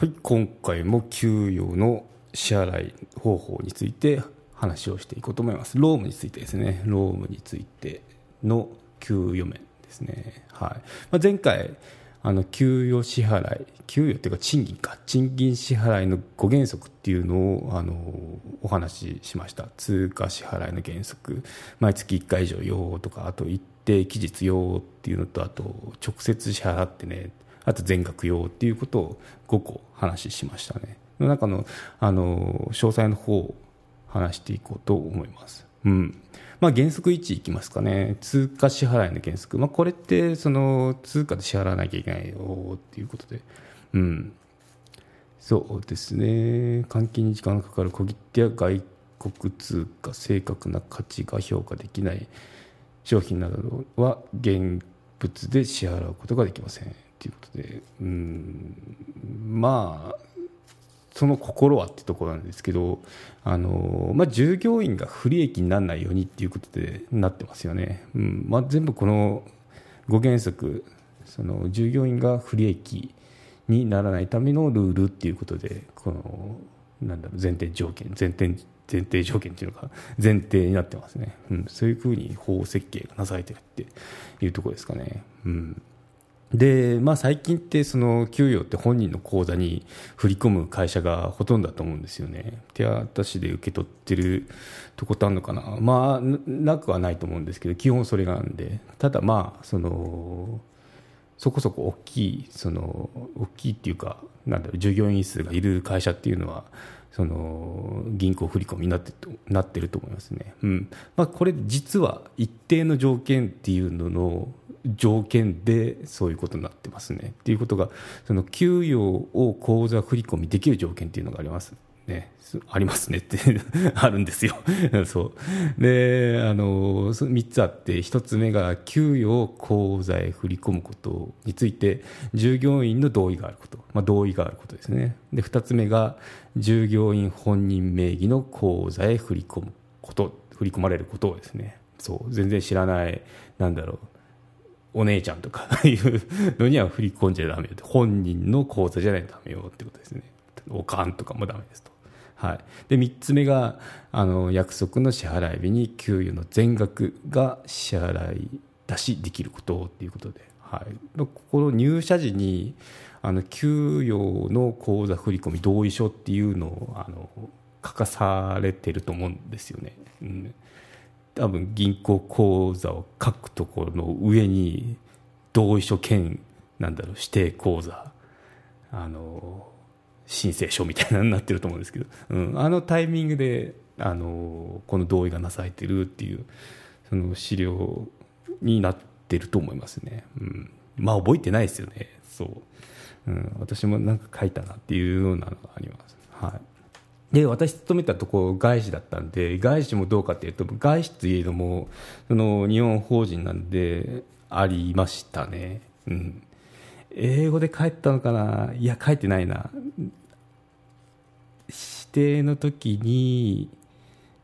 はい、今回も給与の支払い方法について話をしていこうと思います。ロームについてですね、ロームについての給与面ですね。はい。まあ、前回、あの給与支払い、給与っていうか賃金か、賃金支払いの5原則っていうのをあのお話ししました。通貨支払いの原則、毎月1回以上用とか、あと一定期日用っていうのと、あと直接支払ってね、あと全額用っていうことを5個話しましたね。の中のあの詳細の方を話していこうと思います。うんまあ、原則1いきますかね、通貨支払いの原則、まあ、これってその通貨で支払わなきゃいけないよっていうことで、うん、そうですね、換金に時間がかかる小切手や外国通貨、正確な価値が評価できない商品などは現物で支払うことができません。ということで、うん、まあ、その心はってところなんですけど、あのまあ、従業員が不利益にならないようにっていうことでなってますよね。うんまあ、全部この5原則その従業員が不利益にならないためのルールっていうことでこのなんだろう前提条件前提前提条件っていうのが前提になってますね、うん、そういうふうに法設計がなされてるっていうところですかね。うんで、まあ、最近ってその給与って本人の口座に振り込む会社がほとんどだと思うんですよね。手渡しで受け取ってるとことあるのかな、まあ、なくはないと思うんですけど、基本それがなんで、ただ、まあその、そこそこ大きい、その大きいっていうか、なんだろう、従業員数がいる会社っていうのは、その銀行振り込みになってなってると思いますね。うんまあ、これ実は一定の条件っていうのの条件でそういうことになってますね。っていうことがその給与を口座振り込みできる条件っていうのがあります。ね、ありますねって あるんですよ。そう。であの3つあって1つ目が給与を口座へ振り込むことについて従業員の同意があること、まあ、同意があることですね。で2つ目が従業員本人名義の口座へ振り込むこと。振り込まれることをですね。そう。全然知らないなんだろうお姉ちゃんとか いうのには振り込んじゃダメよ本人の口座じゃないとダメよってことですね。おかんとかもダメですと、はい、で3つ目があの約束の支払い日に給与の全額が支払い出しできることっていうことで、はい、ここの入社時にあの給与の口座振込同意書っていうのをあの書かされてると思うんですよね。うん。多分銀行口座を書くところの上に同意書兼なんだろう指定口座。あの申請書みたいなになってると思うんですけど、うん、あのタイミングであのこの同意がなされてるっていうその資料になってると思いますね、うん、まあ覚えてないですよね。そう、うん、私もなんか書いたなっていうようなのがあります。はい。で私勤めたとこ外資だったんで外資もどうかというと外資といえどもその日本法人なんでありましたね、うん、英語で書いたのかな？いや書いてないな。指定の時に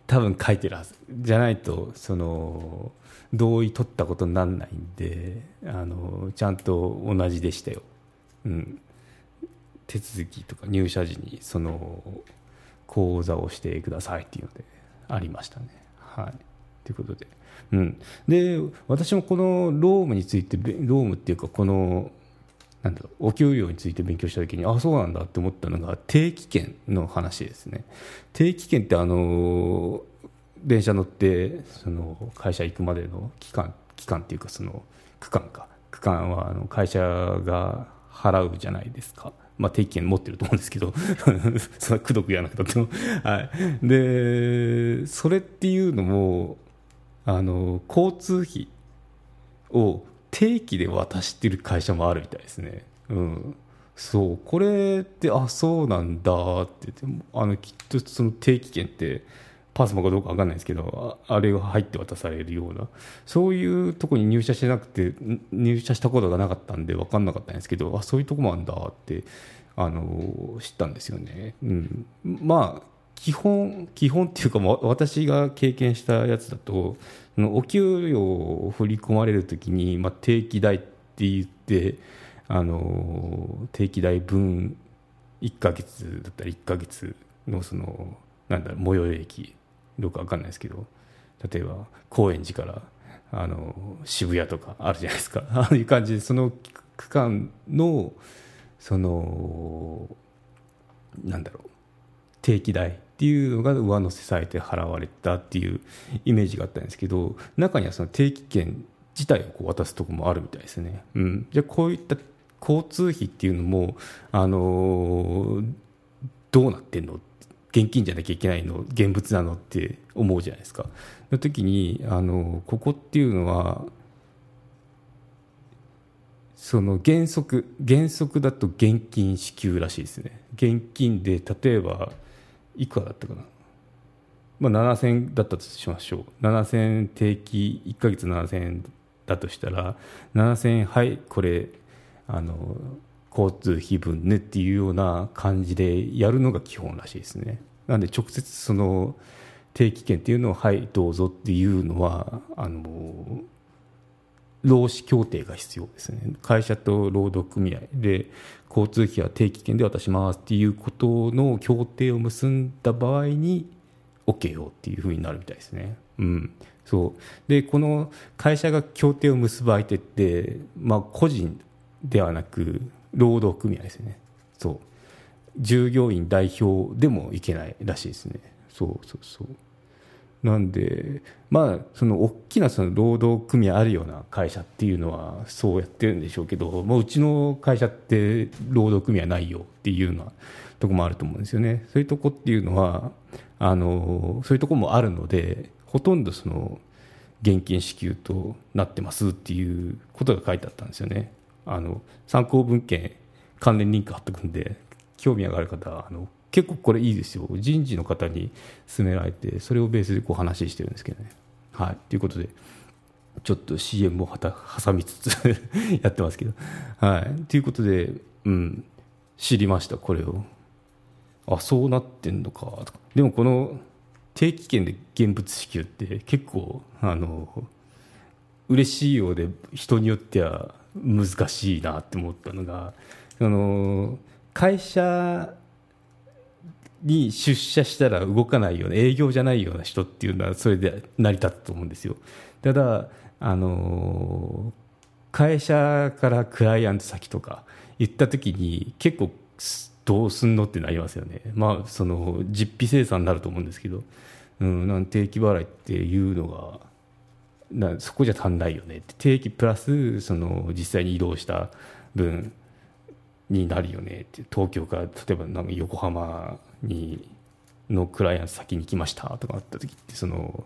多分書いてるはず。じゃないとその同意取ったことにならないんであのちゃんと同じでしたよ、うん、手続きとか入社時にその講座をしてくださいっていうのでありましたね。はい、ということで,、うん、で私もこのロームについてロームっていうかこのなんだろうお給料について勉強した時にあそうなんだって思ったのが定期券の話ですね。定期券ってあの電車乗ってその会社行くまでの期間期間っていうかその区間か区間はあの会社が払うじゃないですか。まあ、定期券持ってると思うんですけど そんなくどくやなくたっても、はい、でそれっていうのもあの交通費を定期で渡してる会社もあるみたいですね。うんそうこれってあそうなんだってあのきっとその定期券ってパスモかどうか分かんないですけどあれが入って渡されるようなそういうとこに入社してなくて入社したことがなかったんで分かんなかったんですけどあそういうとこもあるんだってあの知ったんですよね。うん、まあ基本基本っていうか私が経験したやつだとお給料を振り込まれるときに、まあ、定期代って言ってあの定期代分1ヶ月だったら1ヶ月のそのなんだろう最寄り駅どうか分かんないですけど例えば高円寺からあの渋谷とかあるじゃないですか。ああいう感じでその区間のそのなんだろう定期代っていうのが上乗せされて払われたっていうイメージがあったんですけど中にはその定期券自体をこう渡すとこもあるみたいですね。うん、じゃこういった交通費っていうのも、あのー、どうなってんの？現金じゃなきゃいけないの？現物なの？って思うじゃないですか。の時に、あのー、ここっていうのはその原則原則だと現金支給らしいですね。現金で例えばいくらだったかな、まあ、7000円だったとしましょう。7000円定期1か月7000円だとしたら7000円はいこれあの交通費分ねっていうような感じでやるのが基本らしいですね。なんで直接その定期券っていうのをはいどうぞっていうのはあの労使協定が必要ですね。会社と労働組合で交通費は定期券で渡しますっていうことの協定を結んだ場合に OK よっていうふうになるみたいですね。うん、そう。でこの会社が協定を結ぶ相手って、まあ、個人ではなく労働組合ですね。そう。従業員代表でもいけないらしいですね。そうそうそう。なんで、まあ、その大きなその労働組合あるような会社っていうのはそうやってるんでしょうけど、もううちの会社って労働組合ないよっていうようなとこもあると思うんですよね。そういうとこっていうのは、あのそういうとこもあるので、ほとんどその現金支給となってますっていうことが書いてあったんですよね。あの参考文献関連リンク貼っておくんで興味がある方はあの結構これいいですよ。人事の方に勧められてそれをベースでこう話してるんですけどね。はい。ということでちょっと CM をはた挟みつつやってますけど。はい。ということでうん。知りましたこれをあそうなってんのか。とか。でもこの定期券で現物支給って結構あの嬉しいようで人によっては難しいなって思ったのがその会社に出社したら動かないような営業じゃないような人っていうのはそれで成り立つと思うんですよ。ただあの会社からクライアント先とか行った時に結構どうすんのってなりますよね。まあその実費生産になると思うんですけど、うん、なん定期払いっていうのがなそこじゃ足んないよねって。定期プラスその実際に移動した分になるよねって。東京から例えばなんか横浜にのクライアント先に来ましたとかあった時ってその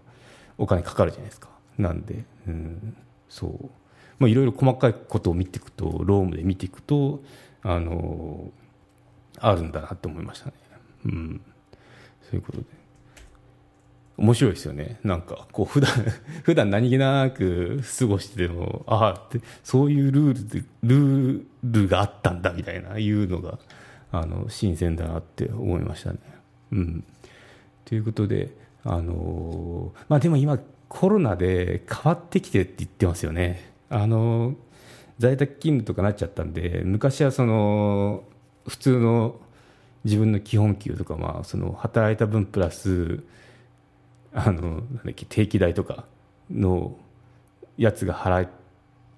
お金かかるじゃないですか。なんで、うん、そう。まあいろいろ細かいことを見ていくとロームで見ていくとあのあるんだなって思いましたね。うん。そういうことで。面白いですよね。なんかこう普段 普段何気なく過ごしててもああってそういうルールでルールがあったんだみたいないうのがあの新鮮だなって思いましたね。うん、ということで、あのまあ、でも今コロナで変わってきてって言ってますよね。あの在宅勤務とかなっちゃったんで昔はその普通の自分の基本給とか、まあ、その働いた分プラスあのなんだっけ定期代とかのやつが払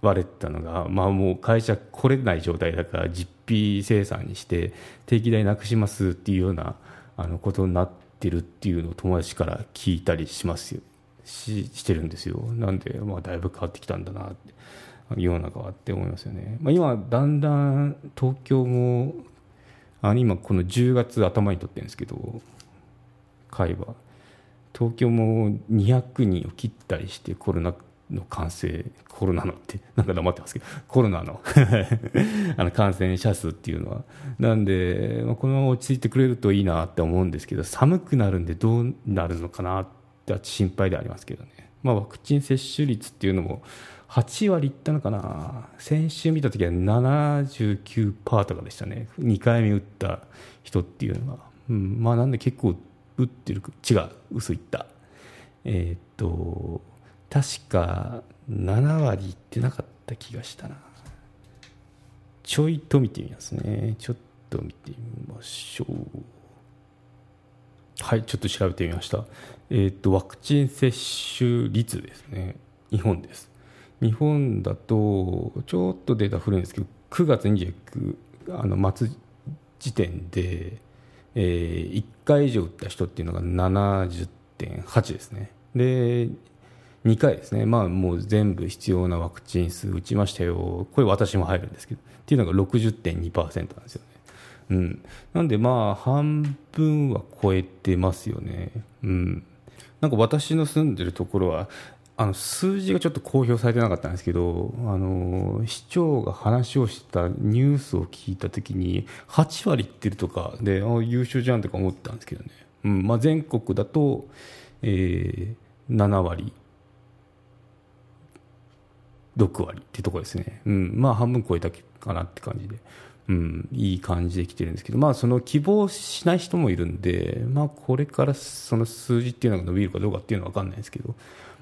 われたのが、まあ、もう会社来れない状態だから実費生産にして定期代なくしますっていうようなあのことになってるっていうのを友達から聞いたりしますよ。ししてるんですよ。なんで、まあ、だいぶ変わってきたんだなって世の中はって思いますよね、まあ、今だんだん東京もあの今この10月頭にとってるんですけど会話。東京も200人を切ったりしてコロナの感染コロナのって なんか黙ってますけどコロナの あの感染者数っていうのは。なんで、まあ、このまま落ち着いてくれるといいなって思うんですけど寒くなるんでどうなるのかなって心配でありますけどね、まあ、ワクチン接種率っていうのも8割いったのかな。先週見た時は79%とかでしたね。2回目打った人っていうのは、うん、まあなんで結構打ってる違う嘘言った。えー、っと確か7割いってなかった気がしたな。ちょいと見てみますね。ちょっと見てみましょう。はいちょっと調べてみました。えっ、とワクチン接種率ですね。日本です。日本だとちょっとデータ古いんですけど9月29あの末時点で、えー、1回以上打った人っていうのが70.8ですね。で2回ですね、まあ、もう全部必要なワクチン数打ちましたよ、これ、私も入るんですけど、っていうのが60.2%なんですよね。うん、なんで、まあ、半分は超えてますよね。うん、なんか私の住んでるところは、あの数字がちょっと公表されてなかったんですけど、あの市長が話をしたニュースを聞いたときに、8割いってるとかで、あ優秀じゃんとか思ったんですけどね、うん。まあ、全国だと、えー、7割6割ってとこですね、うん、まあ半分超えたかなって感じで、うん、いい感じで来てるんですけど、まあ、その希望しない人もいるんで、まあ、これからその数字っていうのが伸びるかどうかっていうのは分かんないですけど、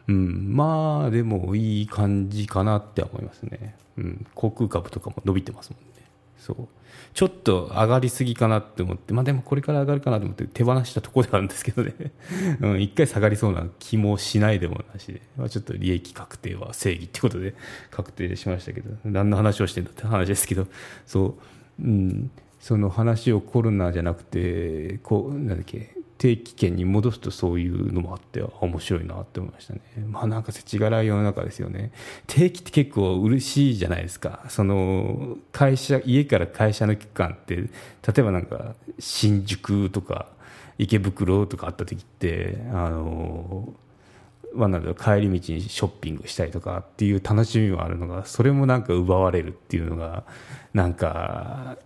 うん、まあでもいい感じかなって思いますね、うん、航空株とかも伸びてますもんね。そう。ちょっと上がりすぎかなって思って、まあ、でもこれから上がるかなと思って手放したところではあるんですけどね、うん、一回下がりそうな気もしないでもなしで、まあ、ちょっと利益確定は正義ってことで確定しましたけど、何の話をしてんだって話ですけど、そう、うん、その話をコロナじゃなくて、こうなんだっけ定期券に戻すとそういうのもあって面白いなって思いましたね。まあなんか世知辛い世の中ですよね。定期って結構嬉しいじゃないですか。その会社、家から会社の期間って、例えばなんか新宿とか池袋とかあった時って、あの、まあ、なんだ帰り道にショッピングしたりとかっていう楽しみもあるのがそれもなんか奪われるっていうのがなんか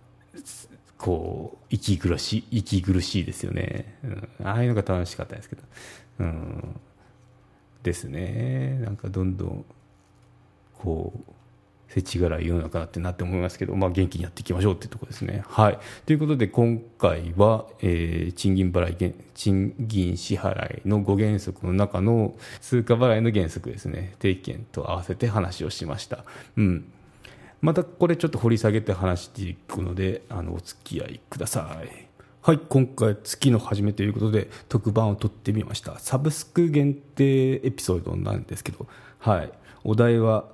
こう息苦しい息苦しいですよね、うん、ああいうのが楽しかったんですけど、うん、ですね。なんかどんどんこう世知辛い世の中だってなって思いますけど、まあ、元気にやっていきましょうっていうところですね。はい、ということで今回は、えー、賃金払い賃金支払いの5原則の中の通貨払いの原則ですね。定期券と合わせて話をしました。うん。またこれちょっと掘り下げて話していくのであのお付き合いください。はい今回月の初めということで特番を撮ってみました。サブスク限定エピソードなんですけどはい。お題は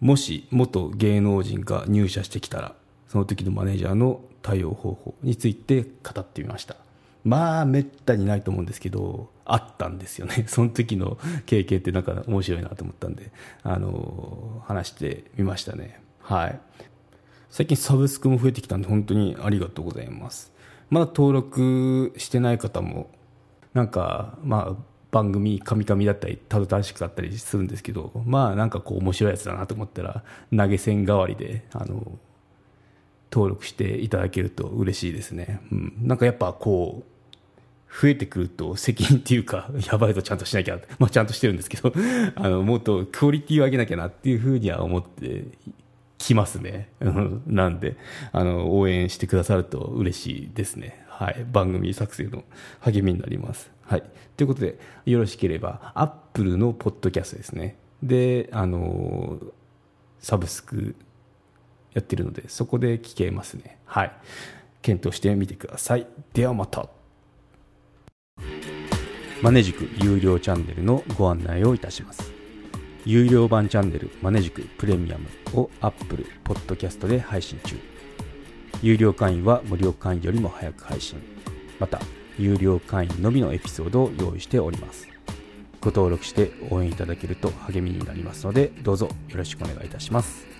もし元芸能人が入社してきたらその時のマネージャーの対応方法について語ってみました。まあめったにないと思うんですけどあったんですよね。その時の経験ってなんか面白いなと思ったんであの話してみましたね。はい。最近サブスクも増えてきたんで本当にありがとうございます。まだ登録してない方も、なんか、まあ、番組、カミカミだったり、たどたどしくだったりするんですけど、まあ、なんかこう面白いやつだなと思ったら、投げ銭代わりで、あの、登録していただけると嬉しいですね。うん。なんかやっぱこう、増えてくると責任っていうか、やばいとちゃんとしなきゃ、まあちゃんとしてるんですけど、あの、もっとクオリティを上げなきゃなっていうふうには思って来ますね。なんで、あの、応援してくださると嬉しいですね。はい。番組作成の励みになります。はい。ということで、よろしければ、アップルのポッドキャストですね。で、あの、サブスクやってるので、そこで聞けますね。はい。検討してみてください。ではまた。マネジク有料チャンネルのご案内をいたします。有料版チャンネルマネジクプレミアムを Apple Podcast で配信中。有料会員は無料会員よりも早く配信。また有料会員のみのエピソードを用意しております。ご登録して応援いただけると励みになりますのでどうぞよろしくお願いいたします。